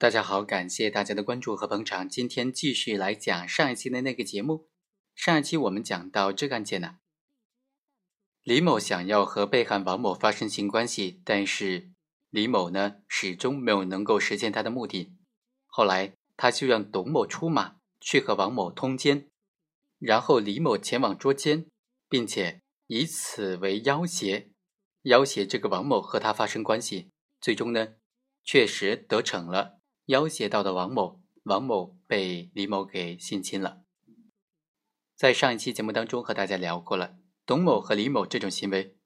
大家好，感谢大家的关注和捧场。今天继续来讲上一期的那个节目。上一期我们讲到这个案件呢，李某想要和被害王某发生性关系，但是李某呢始终没有能够实现他的目的。后来他就让董某出马去和王某通奸，然后李某前往捉奸，并且以此为要挟，要挟这个王某和他发生关系。最终呢，确实得逞了。要挟到的王某，王某被李某给性侵了。在上一期节目当中和大家聊过了，董某和李某这种行为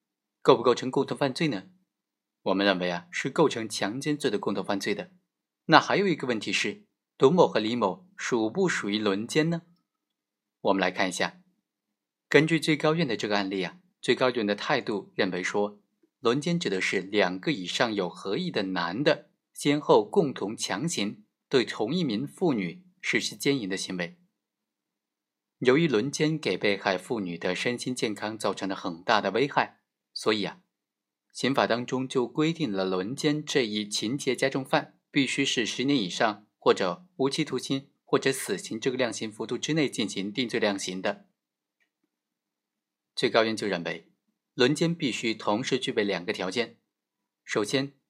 构不构成共同犯罪呢？我们认为啊，是构成强奸罪的共同犯罪的。那还有一个问题是，董某和李某属不属于轮奸呢？我们来看一下，根据最高院的这个案例啊，最高院的态度认为说，轮奸指的是两个以上有合意的男的。先后共同强行对同一名妇女实施奸淫的行为。由于轮奸给被害妇女的身心健康造成了很大的危害，所以啊，刑法当中就规定了轮奸这一情节加重犯必须是十年以上或者无期徒刑或者死刑这个量刑幅度之内进行定罪量刑的。最高院就认为，轮奸必须同时具备两个条件，首先。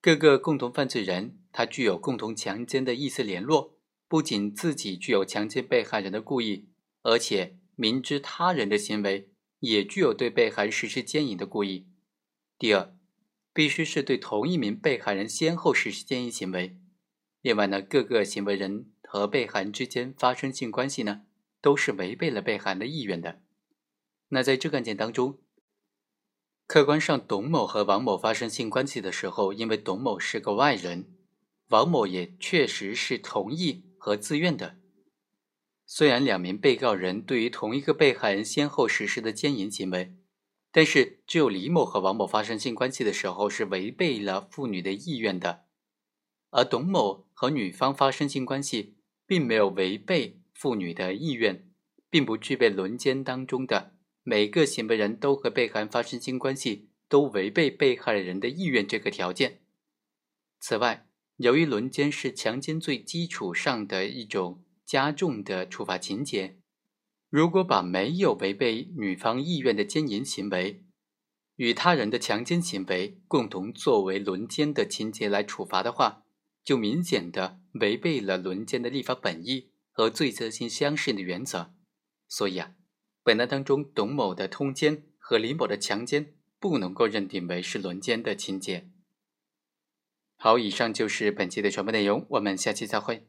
各个共同犯罪人，他具有共同强奸的意思联络，不仅自己具有强奸被害人的故意，而且明知他人的行为也具有对被害人实施奸淫的故意。第二，必须是对同一名被害人先后实施奸淫行为。另外呢，各个行为人和被害人之间发生性关系呢，都是违背了被害人的意愿的。那在这个案件当中。客观上，董某和王某发生性关系的时候，因为董某是个外人，王某也确实是同意和自愿的。虽然两名被告人对于同一个被害人先后实施的奸淫行为，但是只有李某和王某发生性关系的时候是违背了妇女的意愿的，而董某和女方发生性关系并没有违背妇女的意愿，并不具备轮奸当中的。每个行为人都和被害人发生性关系，都违背被害人的意愿这个条件。此外，由于轮奸是强奸罪基础上的一种加重的处罚情节，如果把没有违背女方意愿的奸淫行为与他人的强奸行为共同作为轮奸的情节来处罚的话，就明显的违背了轮奸的立法本意和罪责性相适应的原则。所以啊。本案当中，董某的通奸和李某的强奸不能够认定为是轮奸的情节。好，以上就是本期的全部内容，我们下期再会。